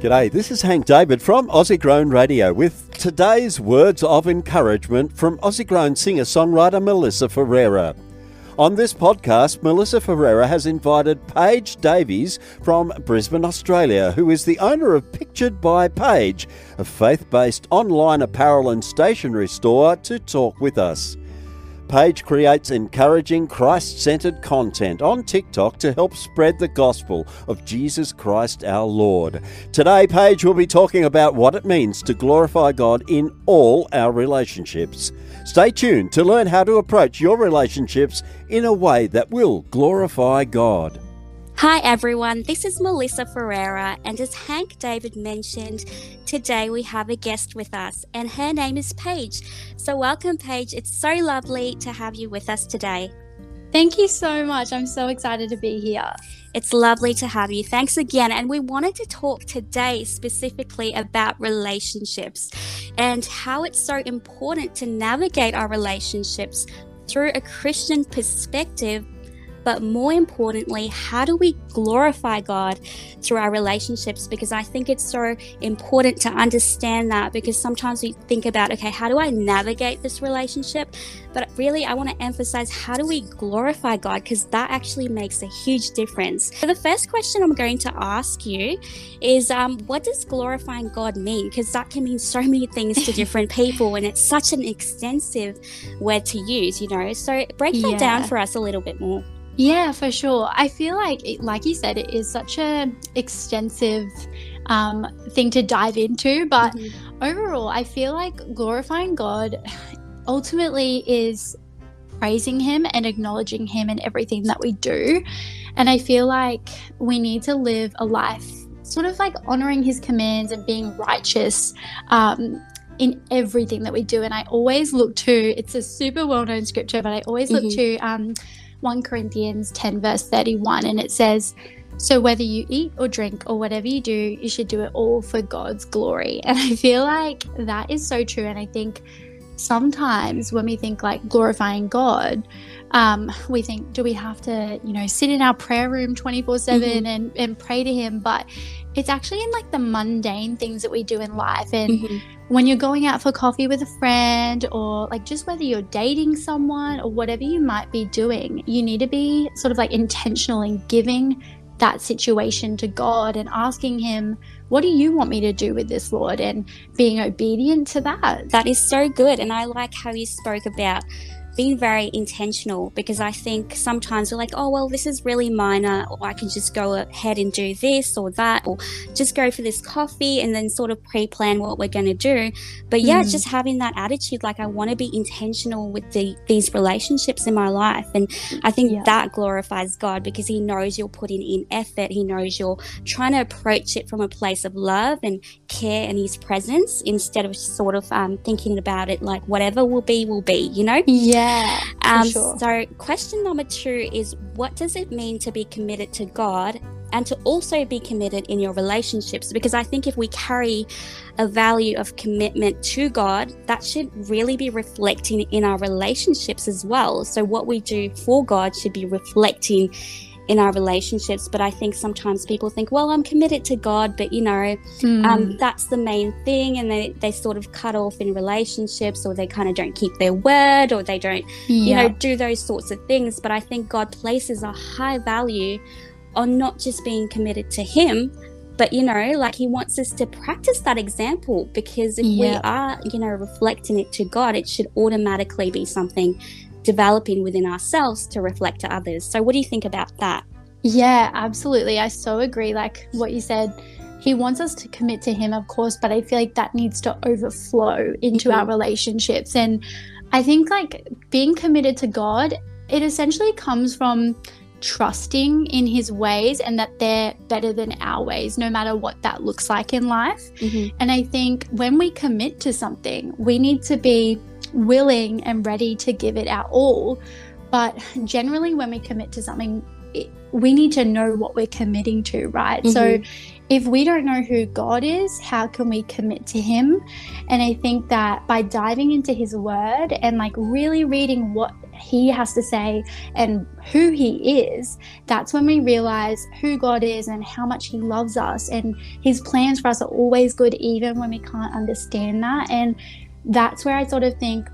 G'day, this is Hank David from Aussie Grown Radio with today's words of encouragement from Aussie Grown singer songwriter Melissa Ferreira. On this podcast, Melissa Ferreira has invited Paige Davies from Brisbane, Australia, who is the owner of Pictured by Paige, a faith based online apparel and stationery store, to talk with us. Paige creates encouraging, Christ centered content on TikTok to help spread the gospel of Jesus Christ our Lord. Today, Paige will be talking about what it means to glorify God in all our relationships. Stay tuned to learn how to approach your relationships in a way that will glorify God. Hi everyone, this is Melissa Ferreira, and as Hank David mentioned, today we have a guest with us, and her name is Paige. So, welcome, Paige. It's so lovely to have you with us today. Thank you so much. I'm so excited to be here. It's lovely to have you. Thanks again. And we wanted to talk today specifically about relationships and how it's so important to navigate our relationships through a Christian perspective but more importantly, how do we glorify God through our relationships? Because I think it's so important to understand that because sometimes we think about, okay, how do I navigate this relationship? But really, I want to emphasize how do we glorify God? Because that actually makes a huge difference. So, the first question I'm going to ask you is um, what does glorifying God mean? Because that can mean so many things to different people, and it's such an extensive word to use, you know? So, break that yeah. down for us a little bit more. Yeah, for sure. I feel like, like you said, it is such a extensive um, thing to dive into. But mm-hmm. overall, I feel like glorifying God ultimately is praising Him and acknowledging Him in everything that we do. And I feel like we need to live a life sort of like honoring His commands and being righteous. Um, in everything that we do. And I always look to, it's a super well known scripture, but I always look mm-hmm. to um, 1 Corinthians 10, verse 31, and it says, So whether you eat or drink or whatever you do, you should do it all for God's glory. And I feel like that is so true. And I think sometimes when we think like glorifying God, um, we think, do we have to, you know, sit in our prayer room 24 7 mm-hmm. and, and pray to Him? But it's actually in like the mundane things that we do in life. And mm-hmm. when you're going out for coffee with a friend, or like just whether you're dating someone or whatever you might be doing, you need to be sort of like intentional in giving that situation to God and asking Him, What do you want me to do with this, Lord? And being obedient to that. That is so good. And I like how you spoke about being very intentional because I think sometimes we're like, oh, well, this is really minor, or I can just go ahead and do this or that, or just go for this coffee and then sort of pre plan what we're going to do. But yeah, mm. just having that attitude, like I want to be intentional with the, these relationships in my life. And I think yeah. that glorifies God because He knows you're putting in effort, He knows you're trying to approach it from a place of love and care and His presence instead of sort of um, thinking about it like whatever will be, will be, you know? Yeah. Yeah. Um, sure. So, question number two is what does it mean to be committed to God and to also be committed in your relationships? Because I think if we carry a value of commitment to God, that should really be reflecting in our relationships as well. So, what we do for God should be reflecting in our relationships. But I think sometimes people think, well, I'm committed to God, but you know, mm. um, that's the main thing. And they, they sort of cut off in relationships or they kind of don't keep their word or they don't, you know, do those sorts of things. But I think God places a high value on not just being committed to Him, but you know like he wants us to practice that example because if we are you know reflecting it to god it should automatically be something developing within ourselves to reflect to others. So, what do you think about that? Yeah, absolutely. I so agree. Like what you said, he wants us to commit to him, of course, but I feel like that needs to overflow into mm-hmm. our relationships. And I think like being committed to God, it essentially comes from trusting in his ways and that they're better than our ways, no matter what that looks like in life. Mm-hmm. And I think when we commit to something, we need to be willing and ready to give it our all. But generally, when we commit to something, it, we need to know what we're committing to, right? Mm-hmm. So, if we don't know who God is, how can we commit to Him? And I think that by diving into His Word and like really reading what he has to say and who he is, that's when we realize who God is and how much he loves us. And his plans for us are always good, even when we can't understand that. And that's where I sort of think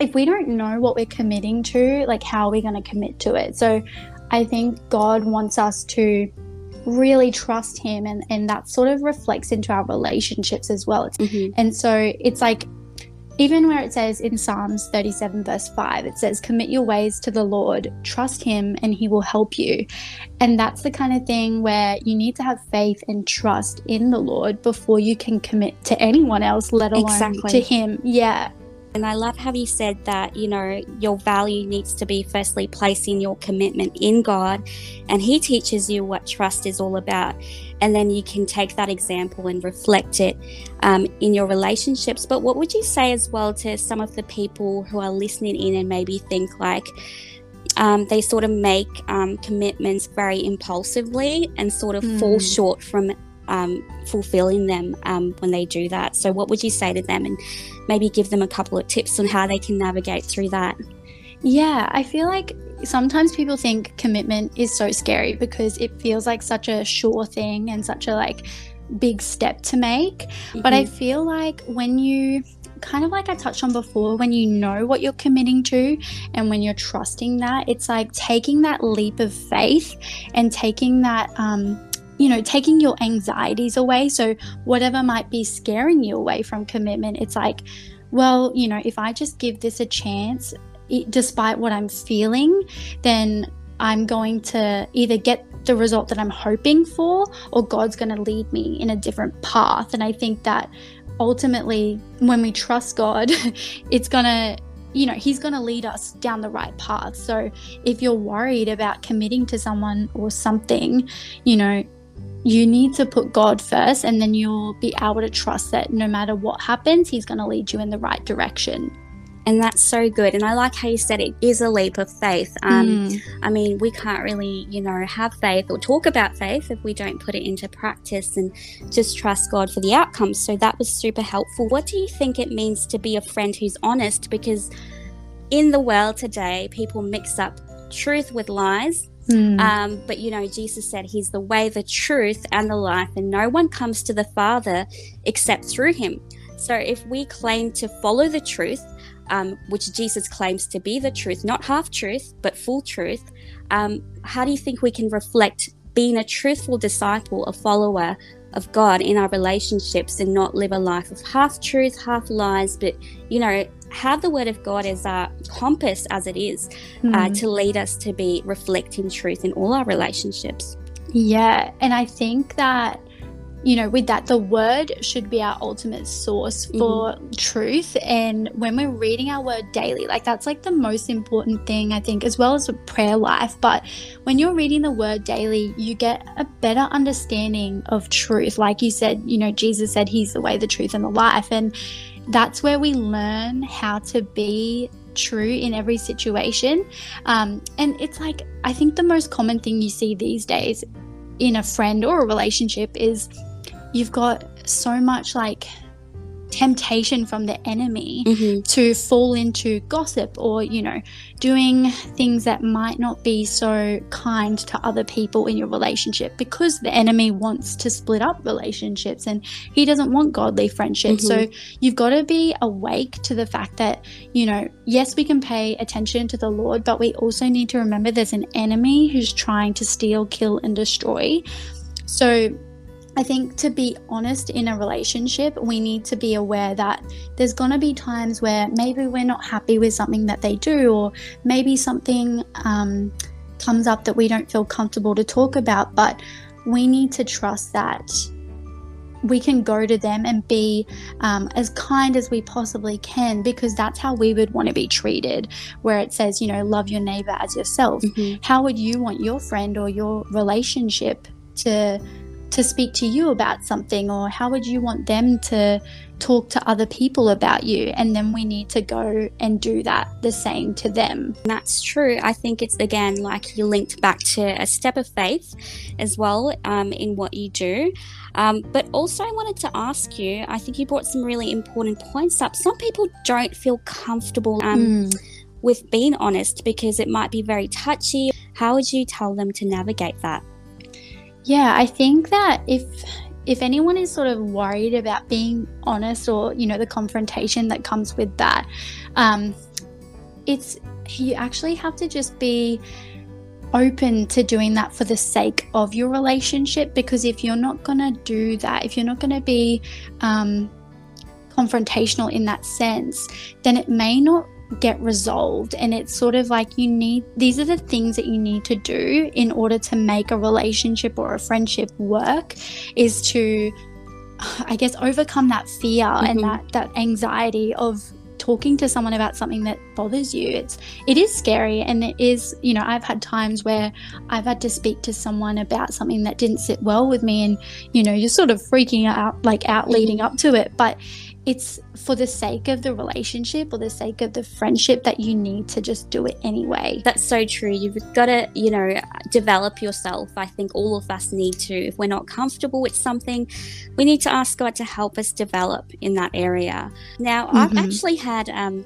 if we don't know what we're committing to, like, how are we going to commit to it? So I think God wants us to really trust him and and that sort of reflects into our relationships as well Mhm. and so it's like even where it says in Psalms 37, verse 5, it says, Commit your ways to the Lord, trust Him, and He will help you. And that's the kind of thing where you need to have faith and trust in the Lord before you can commit to anyone else, let alone Exactly. to Him. Yeah. And I love how you said that, you know, your value needs to be firstly placing your commitment in God, and He teaches you what trust is all about. And then you can take that example and reflect it um, in your relationships. But what would you say as well to some of the people who are listening in and maybe think like, um, they sort of make um, commitments very impulsively and sort of fall Mm. short from um, fulfilling them um, when they do that. So, what would you say to them, and maybe give them a couple of tips on how they can navigate through that? Yeah, I feel like sometimes people think commitment is so scary because it feels like such a sure thing and such a like big step to make. But I feel like when you kind of like I touched on before, when you know what you're committing to and when you're trusting that, it's like taking that leap of faith and taking that um you know, taking your anxieties away. So whatever might be scaring you away from commitment, it's like, well, you know, if I just give this a chance, i- despite what I'm feeling, then I'm going to either get the result that I'm hoping for or God's going to lead me in a different path. And I think that ultimately, when we trust God, it's going to you know, he's going to lead us down the right path. So if you're worried about committing to someone or something, you know, you need to put God first, and then you'll be able to trust that no matter what happens, he's going to lead you in the right direction. And that's so good. And I like how you said it is a leap of faith. Um, Mm. I mean, we can't really, you know, have faith or talk about faith if we don't put it into practice and just trust God for the outcomes. So that was super helpful. What do you think it means to be a friend who's honest? Because in the world today, people mix up truth with lies. Mm. Um, but you know, Jesus said he's the way, the truth, and the life, and no one comes to the Father except through him. So if we claim to follow the truth, um, which Jesus claims to be the truth, not half truth, but full truth, um, how do you think we can reflect being a truthful disciple, a follower of God in our relationships and not live a life of half truth, half lies, but you know, have the word of God as our compass as it is uh, Mm. to lead us to be reflecting truth in all our relationships. Yeah, and I think that you know, with that, the word should be our ultimate source for truth. And when we're reading our word daily, like that's like the most important thing, I think, as well as a prayer life. But when you're reading the word daily, you get a better understanding of truth. Like you said, you know, Jesus said he's the way, the truth, and the life. And that's where we learn how to be true in every situation. Um, and it's like, I think the most common thing you see these days in a friend or a relationship is you've got so much like temptation from the enemy Mm-hmm. to fall into gossip or you know doing things that might not be so kind to other people in your relationship because the enemy wants to split up relationships and he doesn't want godly friendships. So you've got to be awake to the fact that you know yes we can pay attention to the lord but we also need to remember there's an enemy who's trying to steal kill and destroy. So I think to be honest in a relationship, we need to be aware that there's going to be times where maybe we're not happy with something that they do, or maybe something um, comes up that we don't feel comfortable to talk about. But we need to trust that we can go to them and be um, as kind as we possibly can because that's how we would want to be treated. Where it says, you know, love your neighbor as yourself Mm-hmm. how would you want your friend or your relationship to to speak to you about something or how would you want them to talk to other people about you and then we need to go and do that the same to them That's true. I think it's again like you linked back to a step of faith as well um, in what you do. Um, but also, I wanted to ask you I think you brought some really important points up. Some people don't feel comfortable um, with being honest because it might be very touchy. How would you tell them to navigate that? Yeah, I think that if if anyone is sort of worried about being honest or you know the confrontation that comes with that, um, it's you actually have to just be open to doing that for the sake of your relationship because if you're not going to do that if you're not going to be um, confrontational in that sense then it may not get resolved. And it's sort of like you need these are the things that you need to do in order to make a relationship or a friendship work is to i guess overcome that fear mm-hmm. and that that anxiety of talking to someone about something that bothers you. It's it is scary and it is you know i've had times where i've had to speak to someone about something that didn't sit well with me and you know you're sort of freaking out like out leading up to it. But it's for the sake of the relationship or the sake of the friendship that you need to just do it anyway. That's so true. You've got to, you know, develop yourself. I think all of us need to. If we're not comfortable with something, we need to ask God to help us develop in that area. Now, mm-hmm. I've actually had, um,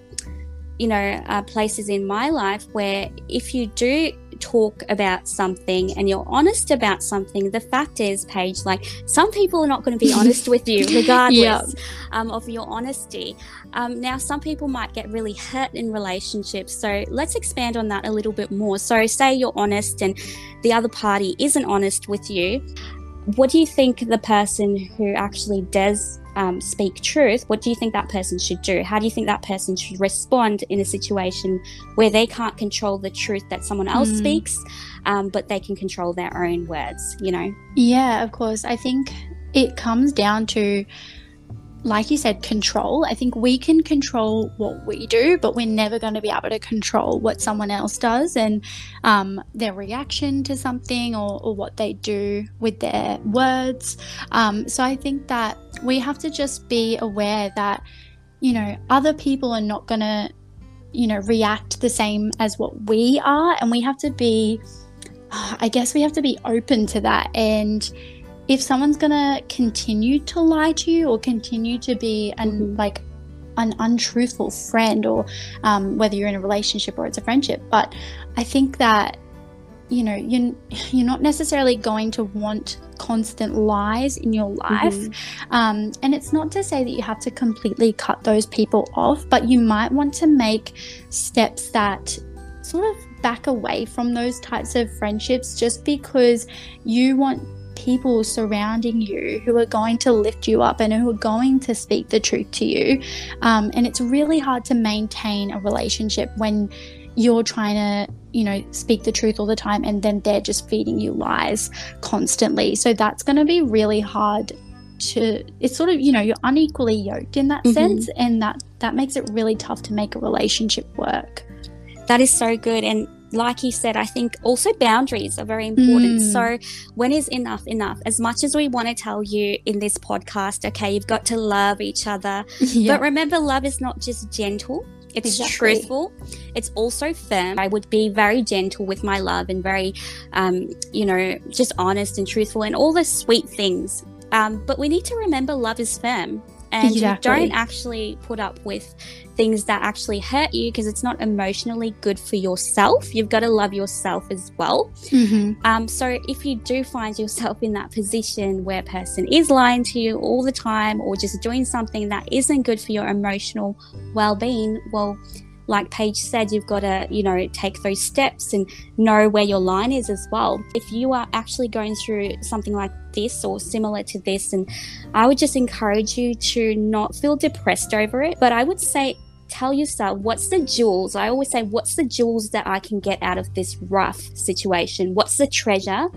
you know, uh, places in my life where if you do talk about something and you're honest about something, the fact is, Paige, like some people are not going to be honest with you regardless um, of your honesty. Um, now, some people might get really hurt in relationships. So let's expand on that a little bit more. So, say you're honest and the other party isn't honest with you. What do you think the person who actually does um, speak truth, what do you think that person should do? How do you think that person should respond in a situation where they can't control the truth that someone else mm. speaks, um, but they can control their own words, you know? Yeah, of course. I think it comes down to like you said, control. I think we can control what we do, but we're never going to be able to control what someone else does and um, their reaction to something or, or, what they do with their words. Um, so I think that we have to just be aware that, you know, other people are not going to, you know, react the same as what we are. And we have to be, I guess we have to be open to that and, if someone's gonna continue to lie to you or continue to be an mm-hmm. like an untruthful friend or um, whether you're in a relationship or it's a friendship but i think that you know you're, you're not necessarily going to want constant lies in your life mm-hmm. um, and it's not to say that you have to completely cut those people off but you might want to make steps that sort of back away from those types of friendships just because you want people surrounding you who are going to lift you up and who are going to speak the truth to you. Um, and it's really hard to maintain a relationship when you're trying to, you know, speak the truth all the time and then they're just feeding you lies constantly. So that's going to be really hard to it's sort of you know you're unequally yoked in that mm-hmm. sense and that that makes it really tough to make a relationship work that is so good and like you said, I think also boundaries are very important. Mm. So, when is enough enough? As much as we want to tell you in this podcast, okay, you've got to love each other. Yeah. But remember, love is not just gentle. It's exactly. truthful. It's also firm. I would be very gentle with my love and very, um, you know, just honest and truthful and all the sweet things. Um, but we need to remember love is firm and exactly. you don't actually put up with things that actually hurt you because it's not emotionally good for yourself. You've got to love yourself as well. Mm-hmm. Um, so if you do find yourself in that position where a person is lying to you all the time or just doing something that isn't good for your emotional well-being, well, like Paige said, you've got to, you know, take those steps and know where your line is as well. If you are actually going through something like this or similar to this, and I would just encourage you to not feel depressed over it, but I would say tell yourself what's the jewels? I always say what's the jewels that i can get out of this rough situation? What's the treasure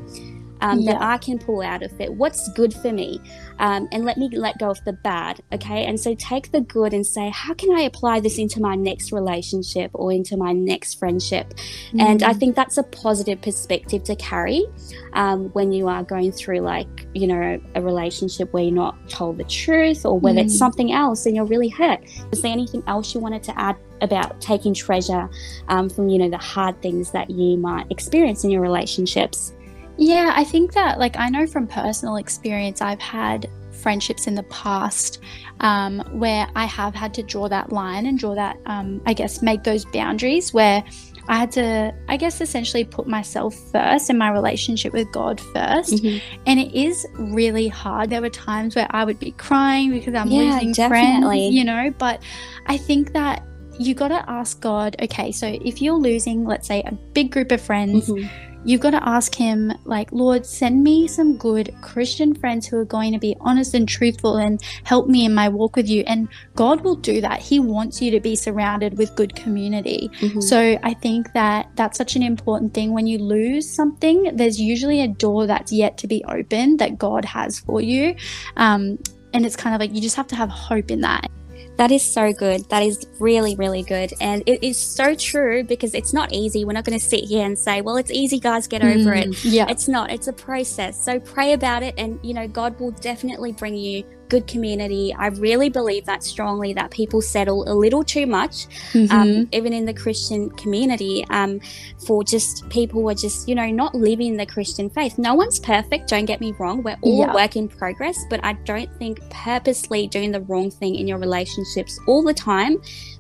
um, yeah. that I can pull out of it. What's good for me? Um, and let me let go of the bad. Okay. And so take the good and say, how can I apply this into my next relationship or into my next friendship? Mm-hmm. And I mm. think that's a positive perspective to carry um, when you are going through, like, you know, a relationship where you're not told the truth or whether mm-hmm. it's mm. something else and you're really hurt. Is there anything else you wanted to add about taking treasure um, from, you know, the hard things that you might experience in your relationships? Yeah, I think that, like, I know from personal experience, I've had friendships in the past um, where I have had to draw that line and draw that, um, I guess, make those boundaries where I had to, I guess, essentially put myself first and my relationship with God 1st Mm-hmm. And it is really hard. There were times where I would be crying because I'm Yeah, losing definitely. friends, you know, but I think that you got to ask God, okay, so if you're losing, let's say, a big group of friends, Mhm. You've got to ask him like lord send me some good christian friends who are going to be honest and truthful and help me in my walk with you. And god will do that. He wants you to be surrounded with good community. Mhm. so i think that that's such an important thing. When you lose something there's usually a door that's yet to be opened that god has for you. Um, and it's kind of like you just have to have hope in that That is so good. That is really, really good. And it is so true because it's not easy. We're not going to sit here and say, well, it's easy, guys, get over it. Mm, yeah It's not, it's a process. So pray about it, and you know, God will definitely bring you good community. I really believe that strongly that people settle a little too much, Mhm. um, even in the Christian community, um, for just people who are just, you know, not living the Christian faith. No one's perfect, don't get me wrong. We're all Yeah. work in progress, but I don't think purposely doing the wrong thing in your relationships all the time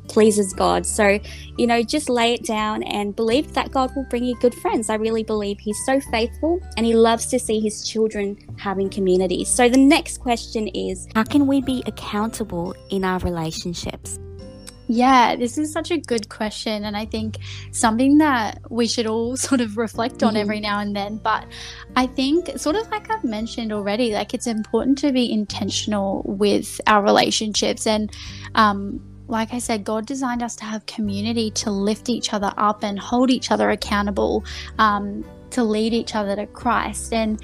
pleases God. So, you know, just lay it down and believe that God will bring you good friends. I really believe He's so faithful and He loves to see His children having community. So, the next question is How can we be accountable in our relationships? Yeah, this is such a good question. And I think something that we should all sort of reflect on every now and then. But I think, sort of like I've mentioned already, like it's important to be intentional with our relationships. And, um, like I said, God designed us to have community to lift each other up and hold each other accountable, um, to lead each other to Christ. And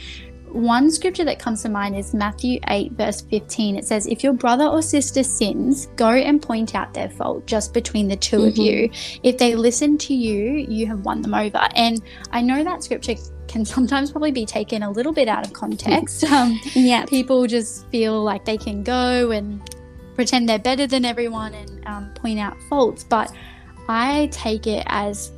one scripture that comes to mind is Matthew 8, verse 15. It says, If your brother or sister sins, go and point out their fault just between the 2 of Mhm. you. If they listen to you, you have won them over. And I know that scripture can sometimes probably be taken a little bit out of context. Um, Yeah. people just feel like they can go and pretend they're better than everyone and um, point out faults. But I take it as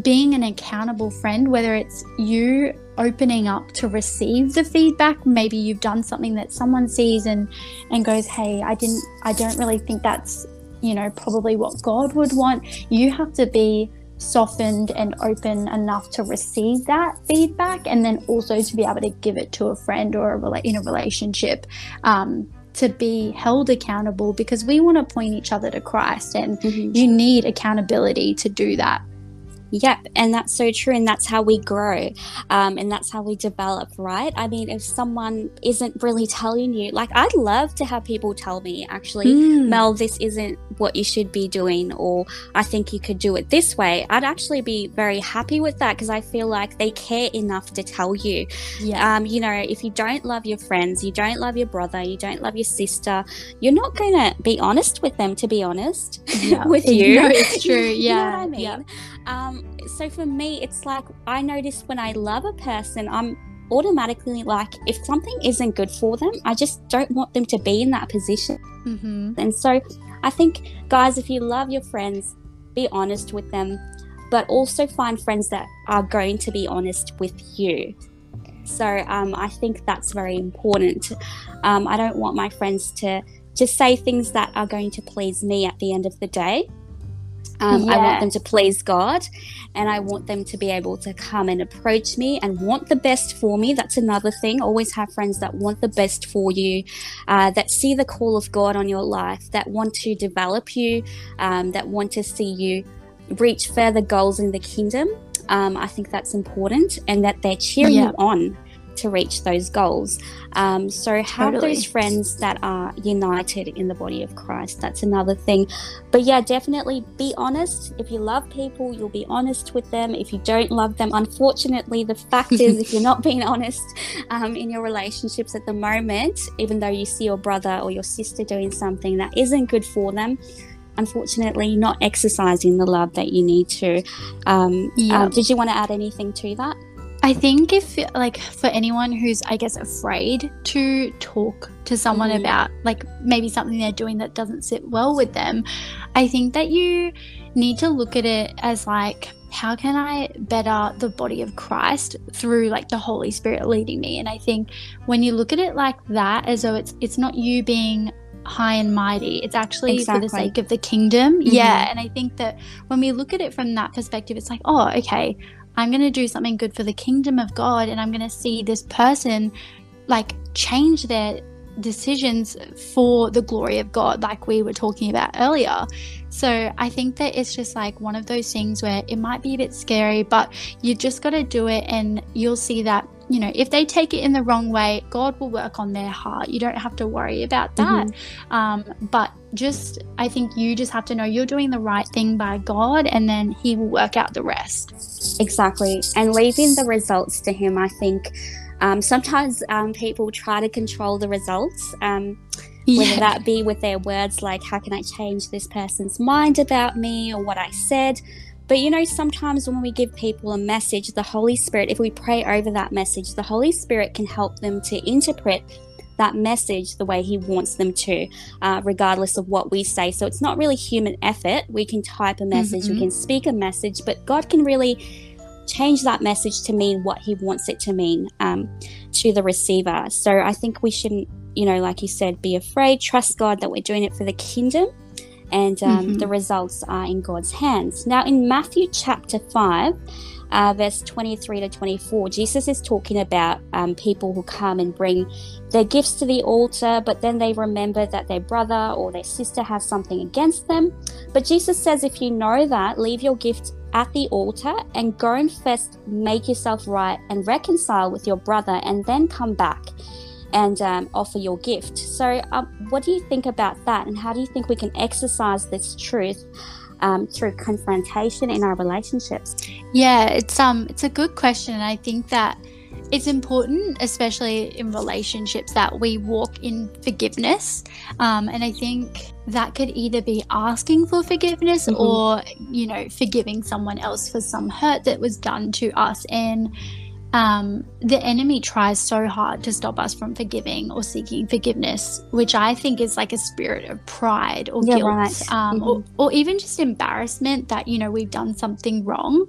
being an accountable friend, whether it's you opening up to receive the feedback, maybe you've done something that someone sees and and goes, "Hey, I didn't, I don't really think that's, you know, probably what God would want." You have to be softened and open enough to receive that feedback, and then also to be able to give it to a friend or a in a relationship. Um, to be held accountable because we want to point each other to Christ and Mhm. you need accountability to do that. Yep, and that's so true, and that's how we grow, um, and that's how we develop, right? I mean, if someone isn't really telling you, like, I'd love to have people tell me, actually, Mm. Mel, this isn't what you should be doing, or I think you could do it this way. I'd actually be very happy with that because I feel like they care enough to tell you. yeah. Um, you know, if you don't love your friends, you don't love your brother, you don't love your sister, you're not going to be honest with them, to be honest, Yeah. with You No, it's true. you know Yeah, what I mean? yeah. Um, so for me, it's like I notice when I love a person, I'm automatically like, if something isn't good for them, I just don't want them to be in that position. Mm-hmm. And so I think, guys, if you love your friends, be honest with them, but also find friends that are going to be honest with you. So um, I think that's very important. Um, I don't want my friends to just say things that are going to please me at the end of the day. Um, I want them to please God and I want them to be able to come and approach me and want the best for me. That's another thing. Always have friends that want the best for you, uh, that see the call of God on your life, that want to develop you, um, that want to see you reach further goals in the kingdom. Um, I think that's important and that they're cheering Yeah. you on to reach those goals. Um, so have Totally. those friends that are united in the body of Christ. That's another thing. But yeah, definitely be honest. If you love people, you'll be honest with them. If you don't love them, unfortunately, the fact is, if you're not being honest um, in your relationships at the moment, even though you see your brother or your sister doing something that isn't good for them, unfortunately, you're not exercising the love that you need to. Um, Yeah. um, did you want to add anything to that? I think if like for anyone who's I guess afraid to talk to someone Mhm. about like maybe something they're doing that doesn't sit well with them, I think that you need to look at it as like how can I better the body of Christ through like the Holy Spirit leading me? And I think when you look at it like that, as though it's it's not you being high and mighty. It's actually exactly. for the sake of the kingdom. Mm-hmm. Yeah. And I think that when we look at it from that perspective, it's like, oh, okay, I'm going to do something good for the kingdom of God and I'm going to see this person like change their decisions for the glory of God, like we were talking about earlier. So I think that it's just like one of those things where it might be a bit scary, but you just got to do it and you'll see that, you know, if they take it in the wrong way, God will work on their heart. You don't have to worry about that. Mm-hmm. Um, but just, I think you just have to know you're doing the right thing by God and then He will work out the rest. Exactly. And leaving the results to Him, I think um, sometimes um, people try to control the results, um, yeah. whether that be with their words like, How can I change this person's mind about me or what I said? But you know, sometimes when we give people a message, the Holy Spirit, if we pray over that message, the Holy Spirit can help them to interpret that message the way He wants them to, uh, regardless of what we say. So it's not really human effort. We can type a message, mm-hmm. we can speak a message, but God can really change that message to mean what he wants it to mean um, to the receiver. So I think we shouldn't, you know, like you said, be afraid, trust God that we're doing it for the kingdom and um, mm-hmm. the results are in God's hands. Now, in Matthew chapter 5, uh, verse 23 to 24, Jesus is talking about um, people who come and bring their gifts to the altar, but then they remember that their brother or their sister has something against them. But Jesus says, if you know that, leave your gift at the altar and go and first make yourself right and reconcile with your brother and then come back and um, offer your gift. So, um, what do you think about that? And how do you think we can exercise this truth? Um, through confrontation in our relationships? Yeah, it's um, it's a good question. I think that it's important, especially in relationships, that we walk in forgiveness. Um, and I think that could either be asking for forgiveness mm-hmm. or, you know, forgiving someone else for some hurt that was done to us. And um, the enemy tries so hard to stop us from forgiving or seeking forgiveness, which I think is like a spirit of pride or yeah, guilt, right. um, mm-hmm. or, or even just embarrassment that you know we've done something wrong.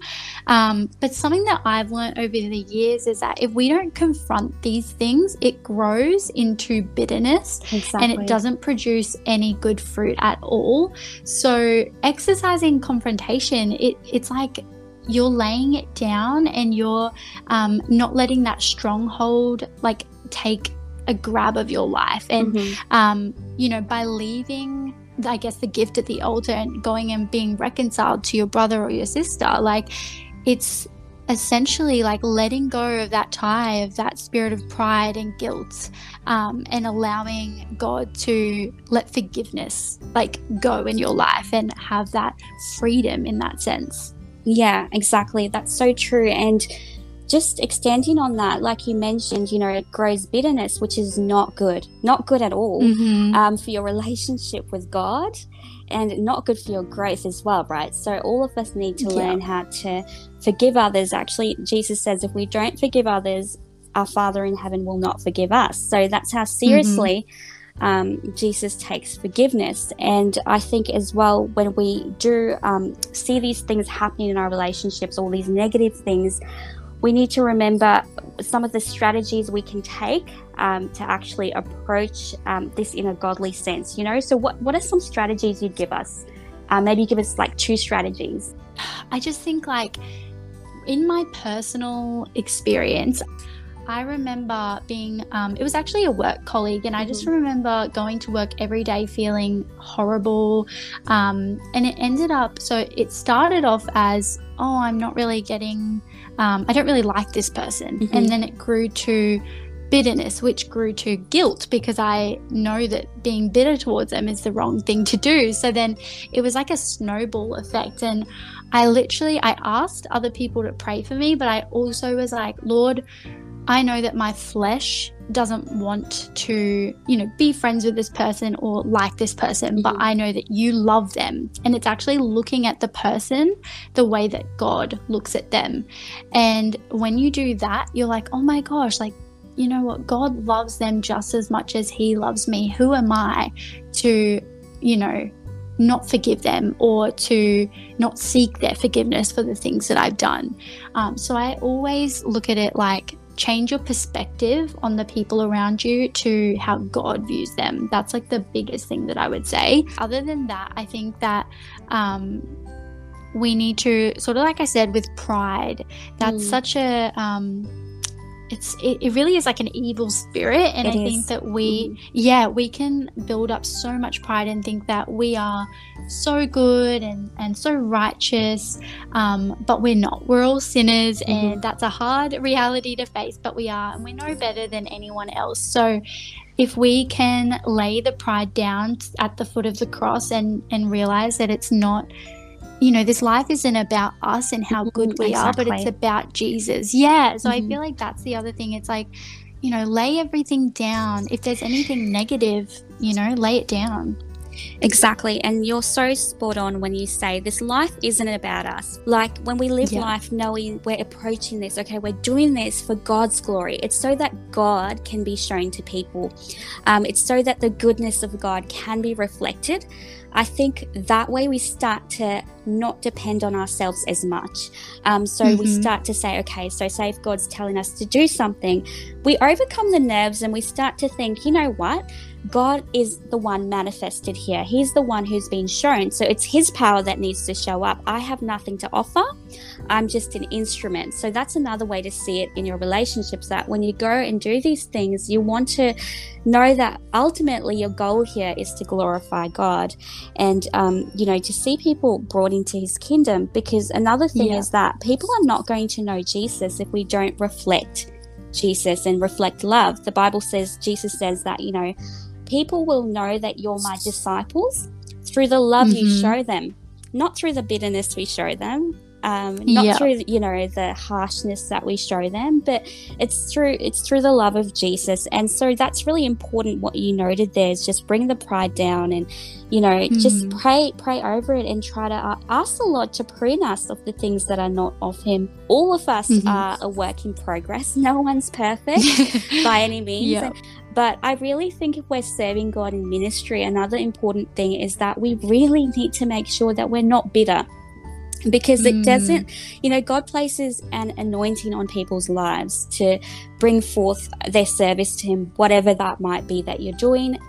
Um, but something that I've learned over the years is that if we don't confront these things, it grows into bitterness exactly. and it doesn't produce any good fruit at all. So exercising confrontation, it, it's like you're laying it down and you're um, not letting that stronghold like take a grab of your life and mm-hmm. um, you know by leaving i guess the gift at the altar and going and being reconciled to your brother or your sister like it's essentially like letting go of that tie of that spirit of pride and guilt um, and allowing god to let forgiveness like go in your life and have that freedom in that sense yeah, exactly. That's so true. And just extending on that, like you mentioned, you know, it grows bitterness, which is not good, not good at all mm-hmm. um, for your relationship with God and not good for your growth as well, right? So, all of us need to yeah. learn how to forgive others. Actually, Jesus says if we don't forgive others, our Father in heaven will not forgive us. So, that's how seriously. Mm-hmm um, Jesus takes forgiveness. And I think as well, when we do um, see these things happening in our relationships, all these negative things, we need to remember some of the strategies we can take um, to actually approach um, this in a godly sense. You know, so what what are some strategies you'd give us? Uh, maybe give us like two strategies. I just think like in my personal experience, I remember being, um, it was actually a work colleague, and I just mm-hmm. remember going to work every day feeling horrible. Um, and it ended up, so it started off as, oh, I'm not really getting, um, I don't really like this person. Mm-hmm. And then it grew to, bitterness, which grew to guilt because I know that being bitter towards them is the wrong thing to do. So then it was like a snowball effect. And I literally I asked other people to pray for me, but I also was like, Lord, I know that my flesh doesn't want to, you know, be friends with this person or like this person, but mm-hmm. I know that you love them. And it's actually looking at the person the way that God looks at them. And when you do that, you're like, oh my gosh, like, you know what? God loves them just as much as He loves me. Who am I to, you know, not forgive them or to not seek their forgiveness for the things that I've done. Um, so I always look at it like change your perspective on the people around you to how God views them. That's like the biggest thing that I would say. Other than that, I think that um, we need to sort of like I said with pride. That's mm. such a um, it's it, it, really is like an evil spirit and it i is. think that we mm. yeah we can build up so much pride and think that we are so good and and so righteous um, but we're not we're all sinners mm-hmm. and that's a hard reality to face but we are and we're no better than anyone else so if we can lay the pride down at the foot of the cross and and realize that it's not you know, this life isn't about us and how good we exactly. are, but it's about Jesus. Yeah. So mm-hmm. I feel like that's the other thing. It's like, you know, lay everything down. If there's anything negative, you know, lay it down. Exactly. And you're so spot on when you say this life isn't about us. Like when we live yeah. life knowing we're approaching this, okay, we're doing this for God's glory. It's so that God can be shown to people, um, it's so that the goodness of God can be reflected. I think that way we start to not depend on ourselves as much. Um, so mm-hmm. we start to say, okay, so say if God's telling us to do something, we overcome the nerves and we start to think, you know what? God is the one manifested here. He's the one who's been shown. So it's His power that needs to show up. I have nothing to offer. I'm just an instrument. So that's another way to see it in your relationships that when you go and do these things, you want to know that ultimately your goal here is to glorify God and, um, you know, to see people brought into His kingdom. Because another thing yeah. is that people are not going to know Jesus if we don't reflect Jesus and reflect love. The Bible says, Jesus says that, you know, people will know that you're my disciples through the love mm-hmm. you show them, not through the bitterness we show them, um, not yeah. through you know the harshness that we show them, but it's through it's through the love of Jesus. And so that's really important. What you noted there is just bring the pride down and you know mm. just pray pray over it and try to ask the Lord to prune us of the things that are not of Him. All of us mm-hmm. are a work in progress. No one's perfect by any means. Yeah. But I really think if we're serving God in ministry, another important thing is that we really need to make sure that we're not bitter. Because it mm. doesn't you know god places an anointing on people's lives to bring forth their service to him whatever that might be that you're doing.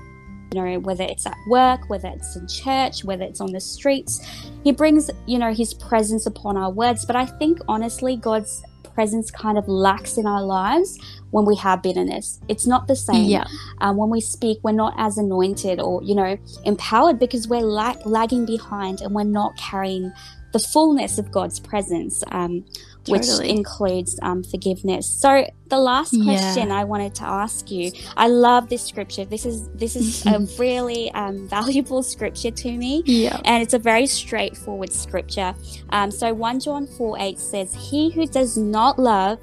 You know whether it's at work whether it's in church whether it's on the streets he brings you know his presence upon our words. But i think honestly god's presence kind of lacks in our lives when we have bitterness. It's not the same. Yeah. Um, when we speak, we're not as anointed or, you know, empowered because we're lag- lagging behind and we're not carrying the fullness of God's presence, um, which includes um, forgiveness. So the last question yeah. I wanted to ask you, I love this scripture. This is this is a really um, valuable scripture to me, yeah. and it's a very straightforward scripture. Um, so one John four eight says, "He who does not love."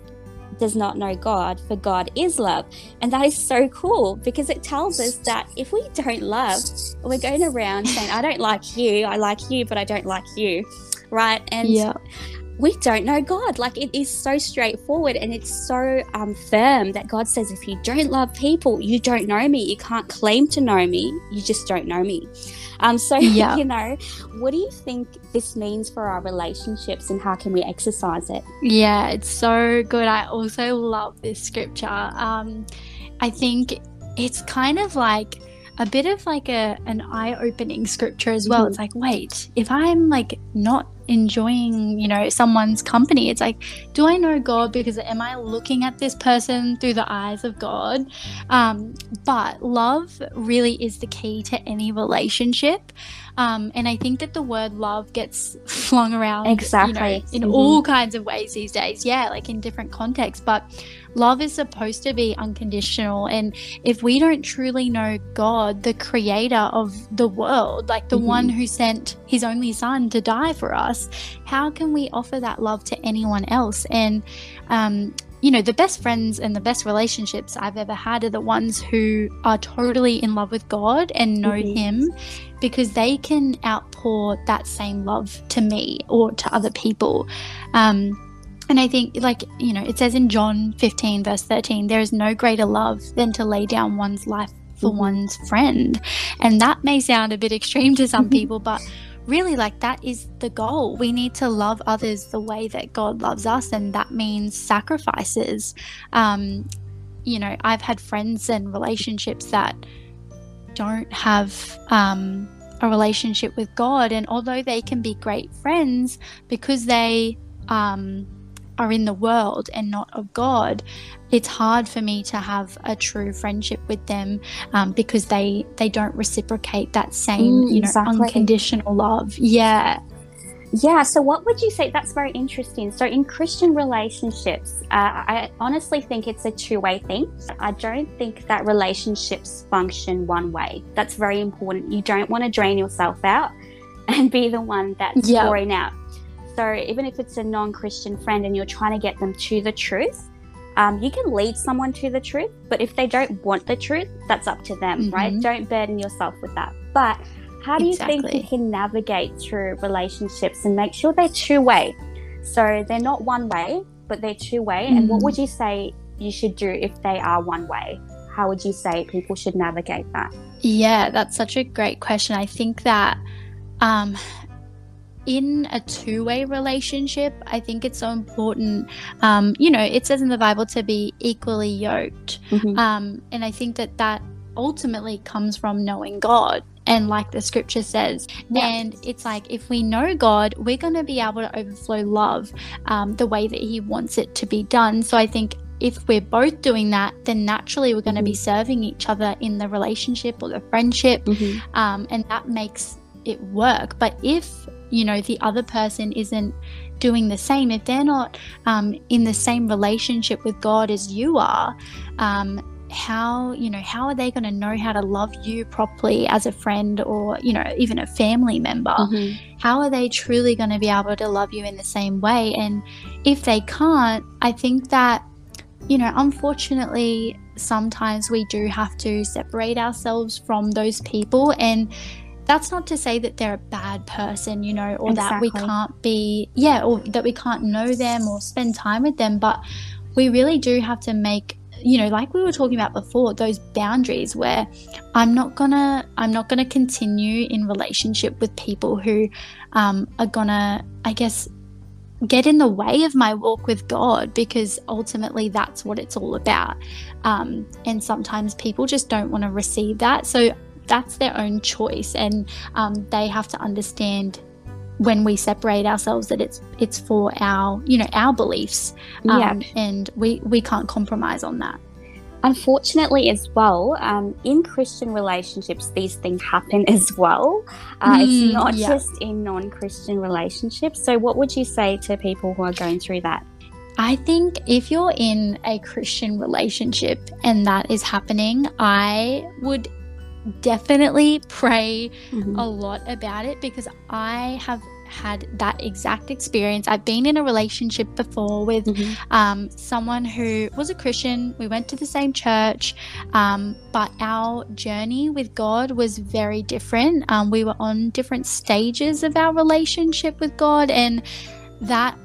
Does not know God, for God is love. And that is so cool because it tells us that if we don't love, we're going around saying, I don't like you, I like you, but I don't like you right? And yeah. We don't know God. Like it is so straightforward and it's so um, firm that God says, if you don't love people, you don't know me. You can't claim to know me. You just don't know me. Um, so, yeah. you know, what do you think this means for our relationships and how can we exercise it? Yeah, it's so good. I also love this scripture. Um, I think it's kind of like a bit of like a an eye-opening scripture as well. Mm-hmm. It's like, wait, if I'm like not enjoying, you know, someone's company. It's like, do I know God because am I looking at this person through the eyes of God? Um, but love really is the key to any relationship. Um, and I think that the word love gets flung around exactly you know, in mm-hmm. all kinds of ways these days. Yeah, like in different contexts. But love is supposed to be unconditional. And if we don't truly know God, the creator of the world, like the mm-hmm. one who sent his only son to die for us, how can we offer that love to anyone else? And, um, you know, the best friends and the best relationships I've ever had are the ones who are totally in love with God and know mm-hmm. Him because they can outpour that same love to me or to other people. Um, and I think, like, you know, it says in John 15, verse 13, there is no greater love than to lay down one's life for mm-hmm. one's friend. And that may sound a bit extreme to some people, but really like that is the goal we need to love others the way that god loves us and that means sacrifices um, you know i've had friends and relationships that don't have um, a relationship with god and although they can be great friends because they um, are in the world and not of God, it's hard for me to have a true friendship with them um, because they they don't reciprocate that same mm, you know exactly. unconditional love. Yeah. Yeah, so what would you say? That's very interesting. So, in Christian relationships, uh, I honestly think it's a two way thing. I don't think that relationships function one way. That's very important. You don't want to drain yourself out and be the one that's yep. pouring out. So even if it's a non-Christian friend and you're trying to get them to the truth, um, you can lead someone to the truth. But if they don't want the truth, that's up to them, mm-hmm. right? Don't burden yourself with that. But how do exactly. you think you can navigate through relationships and make sure they're two-way? So they're not one way, but they're two-way. Mm-hmm. And what would mm. you say you should do if they are one way? How would you say people should navigate that? Yeah, that's such a great question. I think that um, in a two way relationship, I think it's so important. Um, you know, it says in the Bible to be equally yoked. Mm-hmm. Um, and I think that that ultimately comes from knowing God. And like the scripture says, yeah. and it's like if we know God, we're going to be able to overflow love um, the way that He wants it to be done. So I think if we're both doing that, then naturally we're going to mm-hmm. be serving each other in the relationship or the friendship. Mm-hmm. Um, and that makes it work. But if you know the other person isn't doing the same. If they're not um, in the same relationship with god as you are um, how you know how are they going to know how to love you properly as a friend or you know even a family member? Mm-hmm. how are they truly going to be able to love you in the same way? And if they can't i think that you know unfortunately sometimes we do have to separate ourselves from those people. And that's not to say that they're a bad person, you know, or exactly. that we can't be, yeah, or that we can't know them or spend time with them. But we really do have to make, you know, like we were talking about before, those boundaries where I'm not gonna, I'm not gonna continue in relationship with people who um, are gonna, I guess, get in the way of my walk with God because ultimately that's what it's all about. Um, and sometimes people just don't want to receive that. So that's their own choice, and um, they have to understand when we separate ourselves that it's it's for our you know our beliefs, um, yeah. and we we can't compromise on that. Unfortunately, as well, um, in Christian relationships, these things happen as well. Uh, mm, it's not yeah. just in non Christian relationships. So, what would you say to people who are going through that? I think if you're in a Christian relationship and that is happening, I would definitely pray mm-hmm. a lot about it because I have had that exact experience. I've been in a relationship before with mm-hmm. um, someone who was a Christian. We went to the same church, um, but our journey with God was very different. Um, we were on different stages of our relationship with God, and that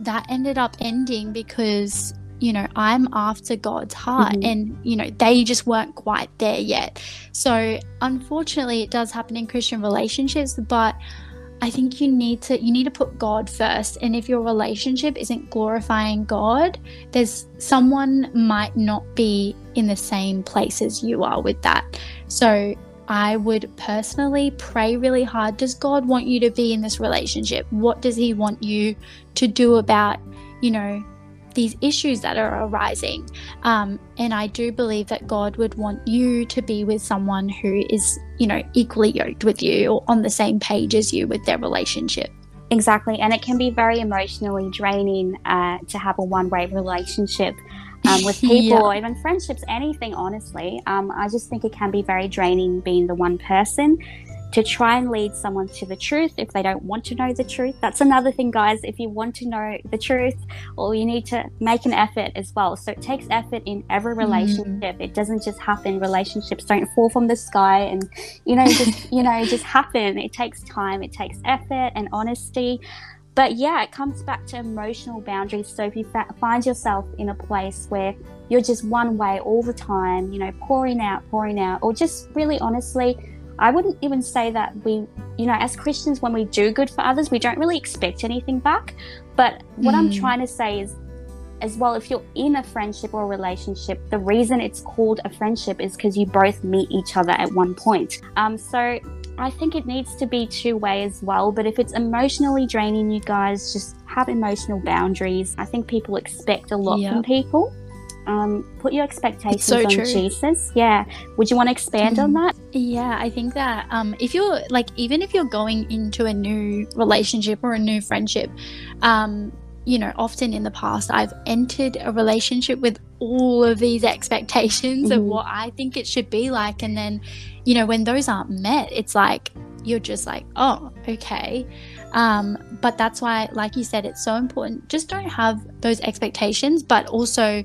that ended up ending because you know, I'm after God's heart, mm-hmm. and you know, they just weren't quite there yet. So, unfortunately, it does happen in Christian relationships, but I think you need to you need to put God first. And if your relationship isn't glorifying God, there's someone might not be in the same place as you are with that. So I would personally pray really hard. Does God want you to be in this relationship? What does He want you to do about, you know, these issues that are arising. Um, and I do believe that God would want you to be with someone who is, you know, equally yoked with you or on the same page as you with their relationship. Exactly. And it can be very emotionally draining uh, to have a one way relationship. Um, with people, yeah. even friendships, anything, honestly. Um, I just think it can be very draining being the one person to try and lead someone to the truth if they don't want to know the truth. That's another thing, guys. If you want to know the truth, or you need to make an effort as well. So it takes effort in every mm. relationship. Mm. It doesn't just happen. Relationships don't fall from the sky and, you know, just, you know, just happen. It takes time, it takes effort and honesty. But yeah, it comes back to emotional boundaries. So if you fa- find yourself in a place where you're just one way all the time, you know, pouring out, pouring out, or just really honestly, I wouldn't even say that we, you know, as Christians, when we do good for others, we don't really expect anything back. But what mm. I'm trying to say is, as well, if you're in a friendship or a relationship, the reason it's called a friendship is because you both meet each other at one point. Um, so I think it needs to be two way as well. But if it's emotionally draining you guys, just have emotional boundaries. I think people expect a lot yep. from people. Um, put your expectations so on true. Jesus. Yeah. Would you want to expand mm. on that? Yeah, I think that um, if you're like, even if you're going into a new relationship or a new friendship, um, you know, often in the past, I've entered a relationship with all of these expectations mm-hmm. of what I think it should be like. And then, you know, when those aren't met, it's like, you're just like, oh, okay. Um, but that's why, like you said, it's so important. Just don't have those expectations, but also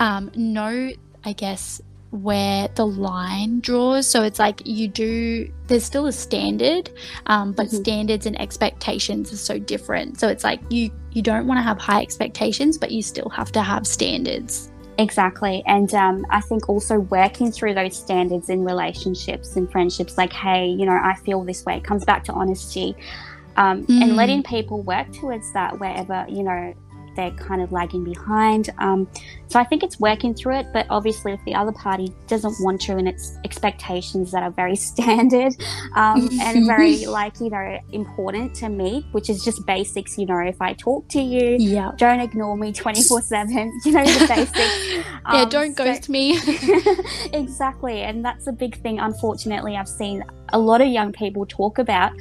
um, know, I guess, where the line draws. So it's like you do, there's still a standard, um, but mm-hmm. standards and expectations are so different. So it's like you you don't want to have high expectations, but you still have to have standards. Exactly. And um, I think also working through those standards in relationships and friendships, like, hey, you know, I feel this way, it comes back to honesty. Um, mm. And letting people work towards that wherever, you know, they're kind of lagging behind. Um, so I think it's working through it, but obviously, if the other party doesn't want to and its expectations that are very standard um, and very, like, you know, important to meet, which is just basics, you know, if I talk to you, yeah. don't ignore me 24 7, you know, the basics. Um, yeah, don't so, ghost me. exactly. And that's a big thing, unfortunately, I've seen a lot of young people talk about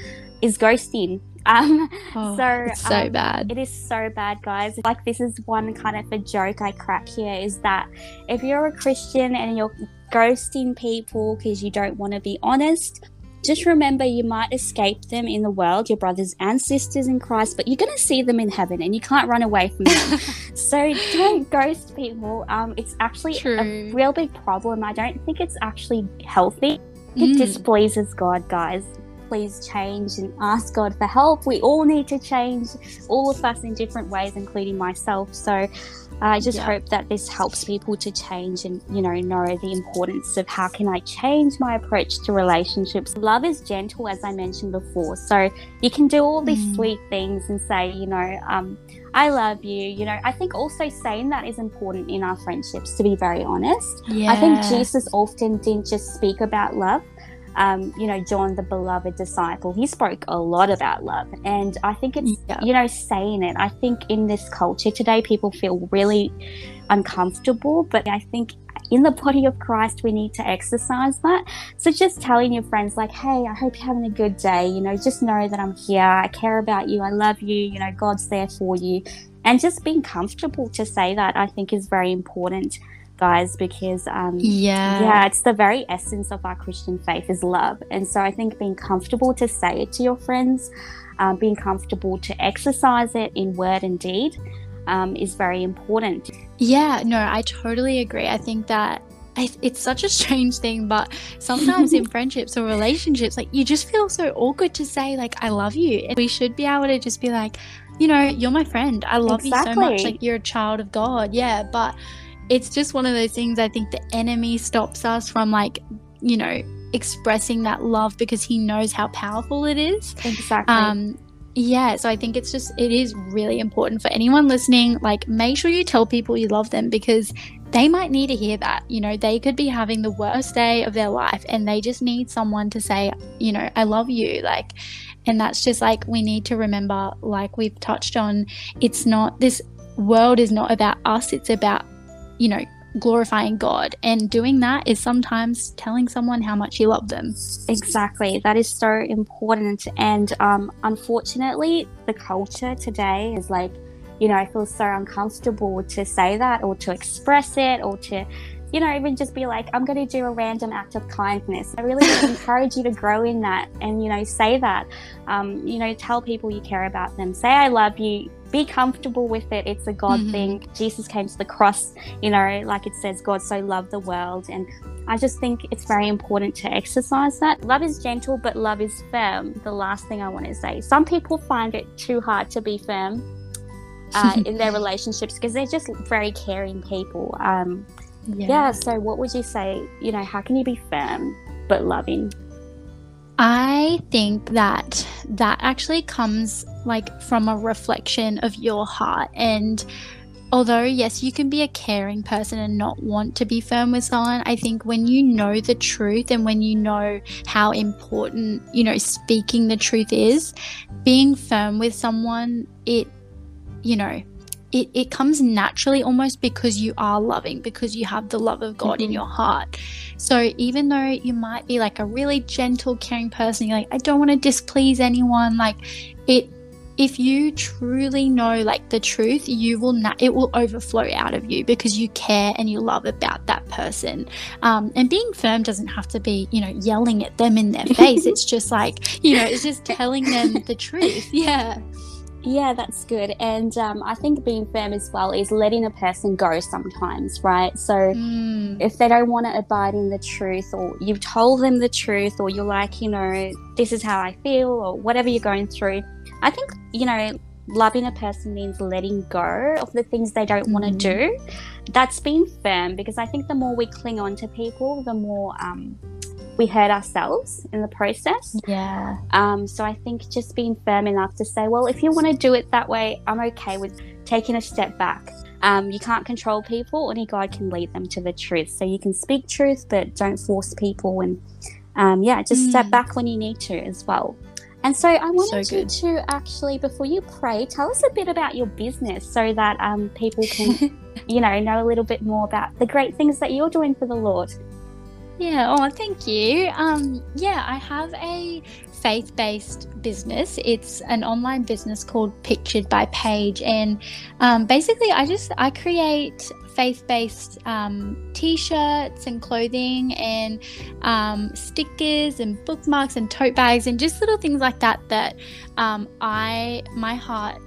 is ghosting um, oh, so so um, bad. It is so bad, guys. Like this is one kind of a joke I crack here is that if you're a Christian and you're ghosting people because you don't want to be honest, just remember you might escape them in the world, your brothers and sisters in Christ, but you're going to see them in heaven and you can't run away from them. so don't ghost people. Um, it's actually True. a real big problem. I don't think it's actually healthy. It mm. displeases God, guys please change and ask God for help. We all need to change, all of us in different ways, including myself. So I just yeah. hope that this helps people to change and, you know, know the importance of how can I change my approach to relationships. Love is gentle, as I mentioned before. So you can do all these mm. sweet things and say, you know, um, I love you. You know, I think also saying that is important in our friendships, to be very honest. Yeah. I think Jesus often didn't just speak about love, um, you know, John, the beloved disciple, he spoke a lot about love. And I think it's, yeah. you know, saying it. I think in this culture today, people feel really uncomfortable, but I think in the body of Christ, we need to exercise that. So just telling your friends, like, hey, I hope you're having a good day. You know, just know that I'm here. I care about you. I love you. You know, God's there for you. And just being comfortable to say that, I think, is very important guys because um, yeah yeah it's the very essence of our christian faith is love and so i think being comfortable to say it to your friends um, being comfortable to exercise it in word and deed um, is very important yeah no i totally agree i think that it's such a strange thing, but sometimes in friendships or relationships, like you just feel so awkward to say, like, I love you. And we should be able to just be like, you know, you're my friend. I love exactly. you so much. Like, you're a child of God. Yeah. But it's just one of those things I think the enemy stops us from like, you know, expressing that love because he knows how powerful it is. Exactly. Um, yeah, so I think it's just it is really important for anyone listening. Like, make sure you tell people you love them because they might need to hear that. You know, they could be having the worst day of their life and they just need someone to say, you know, I love you. Like, and that's just like we need to remember, like we've touched on, it's not this world is not about us, it's about you know, glorifying God. And doing that is sometimes telling someone how much you love them. Exactly. That is so important. And um, unfortunately, the culture today is like, you know, I feel so uncomfortable to say that or to express it or to, you know, even just be like, I'm going to do a random act of kindness. I really encourage you to grow in that and, you know, say that. Um, you know, tell people you care about them. Say, I love you be comfortable with it. It's a God mm-hmm. thing. Jesus came to the cross, you know, like it says, God so loved the world. And I just think it's very important to exercise that. Love is gentle, but love is firm. The last thing I want to say. Some people find it too hard to be firm. uh, in their relationships because they're just very caring people. Um, yeah. yeah. So, what would you say? You know, how can you be firm but loving? I think that that actually comes like from a reflection of your heart. And although yes you can be a caring person and not want to be firm with someone i think when you know the truth and when you know how important you know speaking the truth is being firm with someone it you know it, it comes naturally almost because you are loving because you have the love of god mm-hmm. in your heart. So even though you might be like a really gentle caring person you're like i don't want to displease anyone like it if you truly know like the truth you will not it will overflow out of you because you care and you love about that person. Um, and being firm doesn't have to be you know yelling at them in their face. It's just like you know it's just telling them the truth. Yeah yeah, that's good. And um, I think being firm as well is letting a person go sometimes, right? So mm. if they don't want to abide in the truth, or you've told them the truth, or you're like, you know, this is how I feel, or whatever you're going through, I think, you know, loving a person means letting go of the things they don't mm. want to do. That's being firm because I think the more we cling on to people, the more. Um, we hurt ourselves in the process. Yeah. Um, so I think just being firm enough to say, well, if you want to do it that way, I'm okay with taking a step back. Um, you can't control people, only God can lead them to the truth. So you can speak truth, but don't force people. And um, yeah, just mm. step back when you need to as well. And so I wanted so you to actually, before you pray, tell us a bit about your business so that um, people can, you know, know a little bit more about the great things that you're doing for the Lord. Yeah, oh, thank you. Um, yeah, I have a faith based business. It's an online business called Pictured by Paige. And um, basically, I just I create faith based um, t shirts and clothing and um, stickers and bookmarks and tote bags and just little things like that that um, I, my heart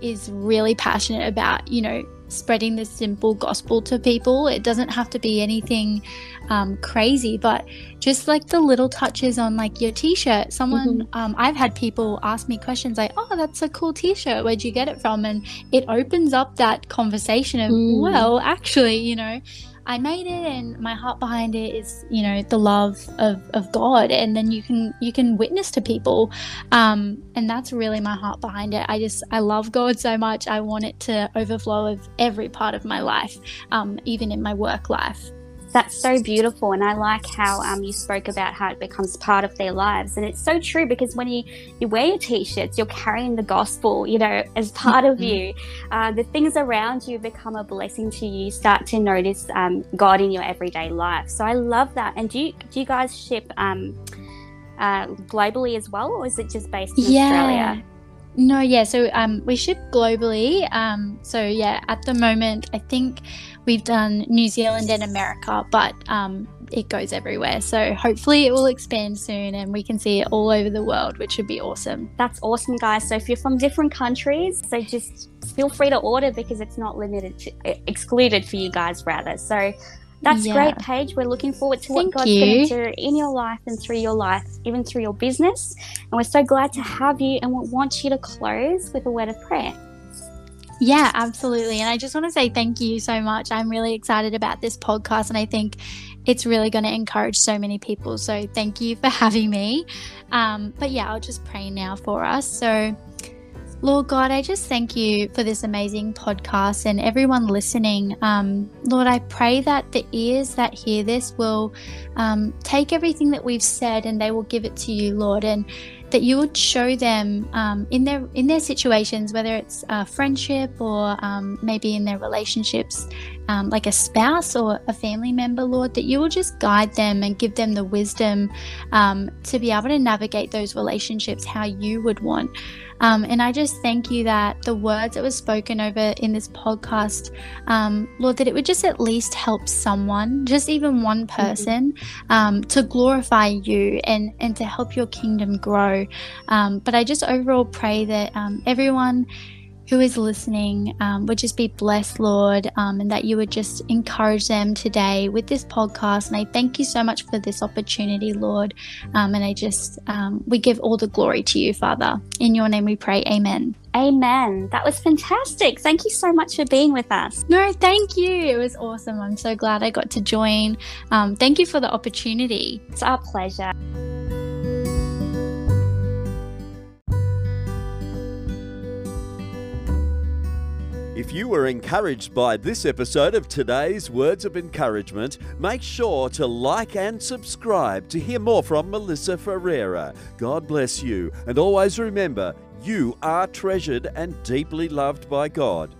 is really passionate about, you know, spreading the simple gospel to people. It doesn't have to be anything um, crazy, but just like the little touches on like your t-shirt. Someone, mm-hmm. um, I've had people ask me questions like, "Oh, that's a cool t-shirt. Where'd you get it from?" And it opens up that conversation of, mm. well, actually, you know. I made it and my heart behind it is, you know, the love of, of God and then you can you can witness to people. Um, and that's really my heart behind it. I just I love God so much. I want it to overflow of every part of my life, um, even in my work life that's so beautiful and i like how um, you spoke about how it becomes part of their lives and it's so true because when you, you wear your t-shirts you're carrying the gospel you know as part of mm-hmm. you. Uh, the things around you become a blessing to you. You start to notice um, god in your everyday life. So i love that. And do you do you guys ship um, uh, globally as well or is it just based in yeah. australia no, yeah. So um, we ship globally. Um, so yeah, at the moment, I think we've done New Zealand and America, but um, it goes everywhere. So hopefully it will expand soon and we can see it all over the world, which would be awesome. That's awesome, guys. So if you're from different countries, so just feel free to order because it's not limited to, excluded for you guys rather. So that's yeah. great, Paige. We're looking forward to Thank what God's going to do in your life and through your life, even through your business. And we're so glad to have you and we want you to close with a word of prayer. Yeah, absolutely. And I just want to say thank you so much. I'm really excited about this podcast and I think it's really going to encourage so many people. So thank you for having me. Um, but yeah, I'll just pray now for us. So, Lord God, I just thank you for this amazing podcast and everyone listening. Um, Lord, I pray that the ears that hear this will um, take everything that we've said and they will give it to you, Lord, and that you would show them um, in their in their situations, whether it's friendship or um, maybe in their relationships, um, like a spouse or a family member, Lord, that you will just guide them and give them the wisdom um, to be able to navigate those relationships how you would want. Um, and I just thank you that the words that were spoken over in this podcast, um, Lord, that it would just at least help someone, just even one mm-hmm. person, mm-hmm. um, to glorify you and, and to help your kingdom grow. Um, but I just overall pray that um, everyone who is listening um, would just be blessed, Lord, um, and that you would just encourage them today with this podcast. And I thank you so much for this opportunity, Lord. Um, and I just, um, we give all the glory to you, Father. In your name we pray. Amen. Amen. That was fantastic. Thank you so much for being with us. No, thank you. It was awesome. I'm so glad I got to join. Um, thank you for the opportunity. It's our pleasure. If you were encouraged by this episode of today's Words of Encouragement, make sure to like and subscribe to hear more from Melissa Ferreira. God bless you, and always remember you are treasured and deeply loved by God.